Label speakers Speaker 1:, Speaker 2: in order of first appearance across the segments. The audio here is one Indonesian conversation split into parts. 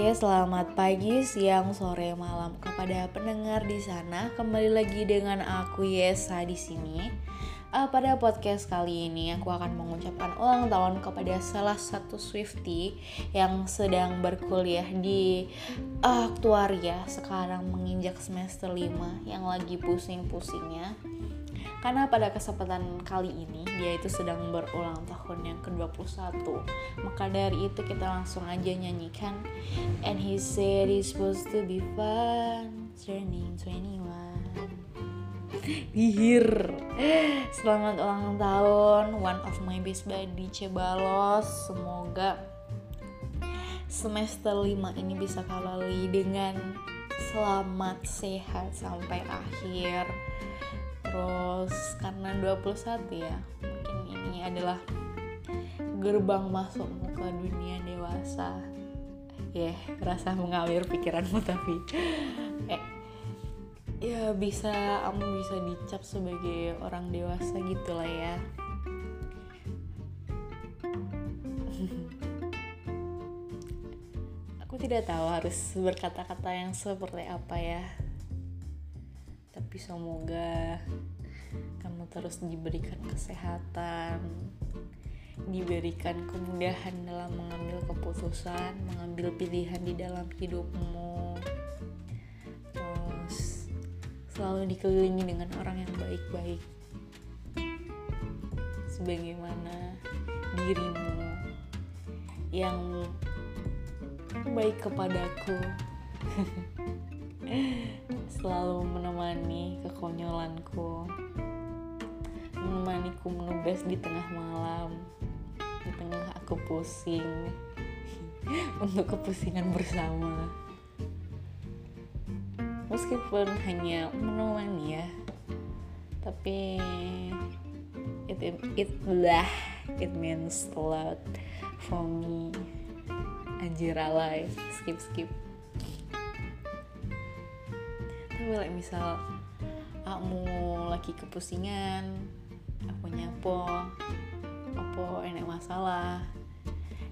Speaker 1: Oke, selamat pagi, siang, sore, malam kepada pendengar di sana. Kembali lagi dengan aku Yesa di sini. Uh, pada podcast kali ini aku akan mengucapkan ulang tahun kepada salah satu Swifty yang sedang berkuliah di uh, aktuaria sekarang menginjak semester 5 yang lagi pusing-pusingnya karena pada kesempatan kali ini dia itu sedang berulang tahun yang ke-21. Maka dari itu kita langsung aja nyanyikan. And he said it's supposed to be fun. Turning 21 Dihir Selamat ulang tahun. One of my best buddy Cebalos Semoga semester 5 ini bisa kembali dengan selamat sehat sampai akhir terus karena 21 ya mungkin ini adalah gerbang masukmu ke dunia dewasa. Ya yeah, rasa mengalir pikiranmu tapi eh ya bisa kamu bisa dicap sebagai orang dewasa gitu lah ya. Aku tidak tahu harus berkata-kata yang seperti apa ya tapi semoga kamu terus diberikan kesehatan diberikan kemudahan dalam mengambil keputusan mengambil pilihan di dalam hidupmu. Terus selalu dikelilingi dengan orang yang baik-baik. Sebagaimana dirimu yang baik kepadaku selalu menemani kekonyolanku. Menemaniku menugas di tengah malam. Di tengah aku pusing. Untuk kepusingan bersama. Meskipun hanya menemani ya. Tapi it it lah it means a lot for me. Anjir alay. Skip skip tapi like misal kamu lagi kepusingan aku nyapo apa enak masalah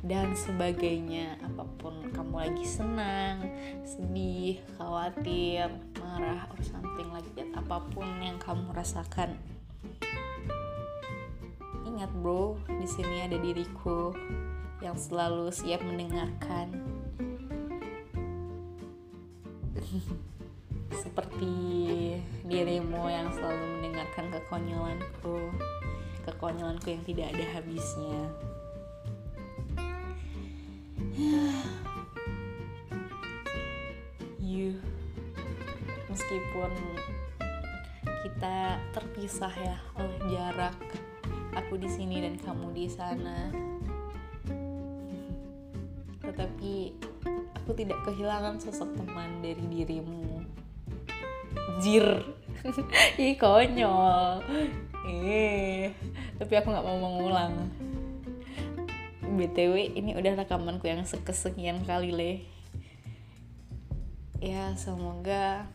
Speaker 1: dan sebagainya. Apa pun kamu lagi senang sedih khawatir marah or something like apa pun yang kamu rasakan. Ingat bro di sini ada diriku yang selalu siap mendengarkan seperti dirimu yang selalu mendengarkan kekonyolanku kekonyolanku yang tidak ada habisnya. You meskipun kita terpisah ya oleh jarak aku di sini dan kamu di sana. Tetapi aku tidak kehilangan sosok teman dari dirimu jir ih konyol. Eh tapi aku nggak mau mengulang. Btw ini udah rekamanku yang sekesekian kali le. Ya semoga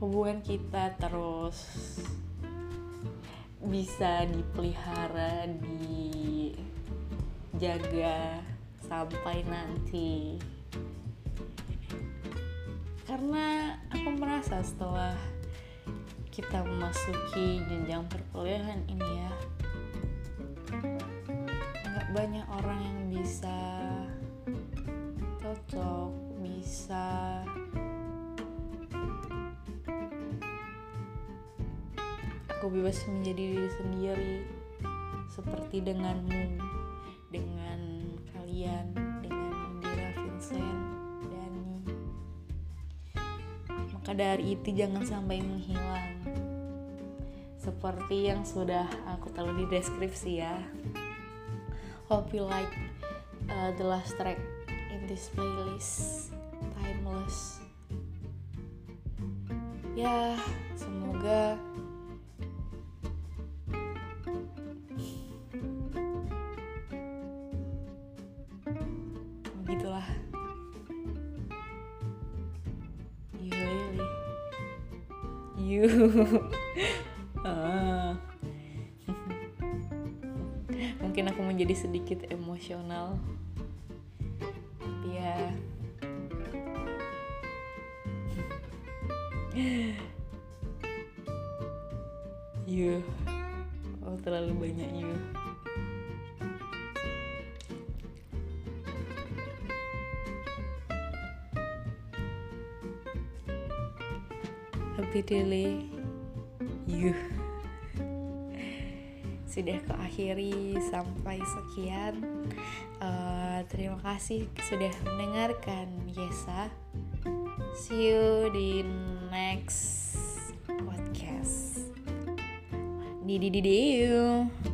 Speaker 1: hubungan kita terus bisa dipelihara dijaga sampai nanti karena aku merasa setelah kita memasuki jenjang perkuliahan ini ya nggak banyak orang yang bisa cocok bisa aku bebas menjadi diri sendiri seperti denganmu dengan kalian maka dari itu jangan sampai menghilang. Seperti yang sudah aku taruh di deskripsi ya. Hope you like uh, the last track in this playlist. Timeless. Ya semoga begitulah you. Ah. Mungkin aku menjadi sedikit emosional. Tapi ya. Yuh Oh terlalu banyak yuh Repeatedly Yuh Sudah keakhiri sampai sekian uh, Terima kasih sudah mendengarkan Yesa See you di next podcast. Di di di di.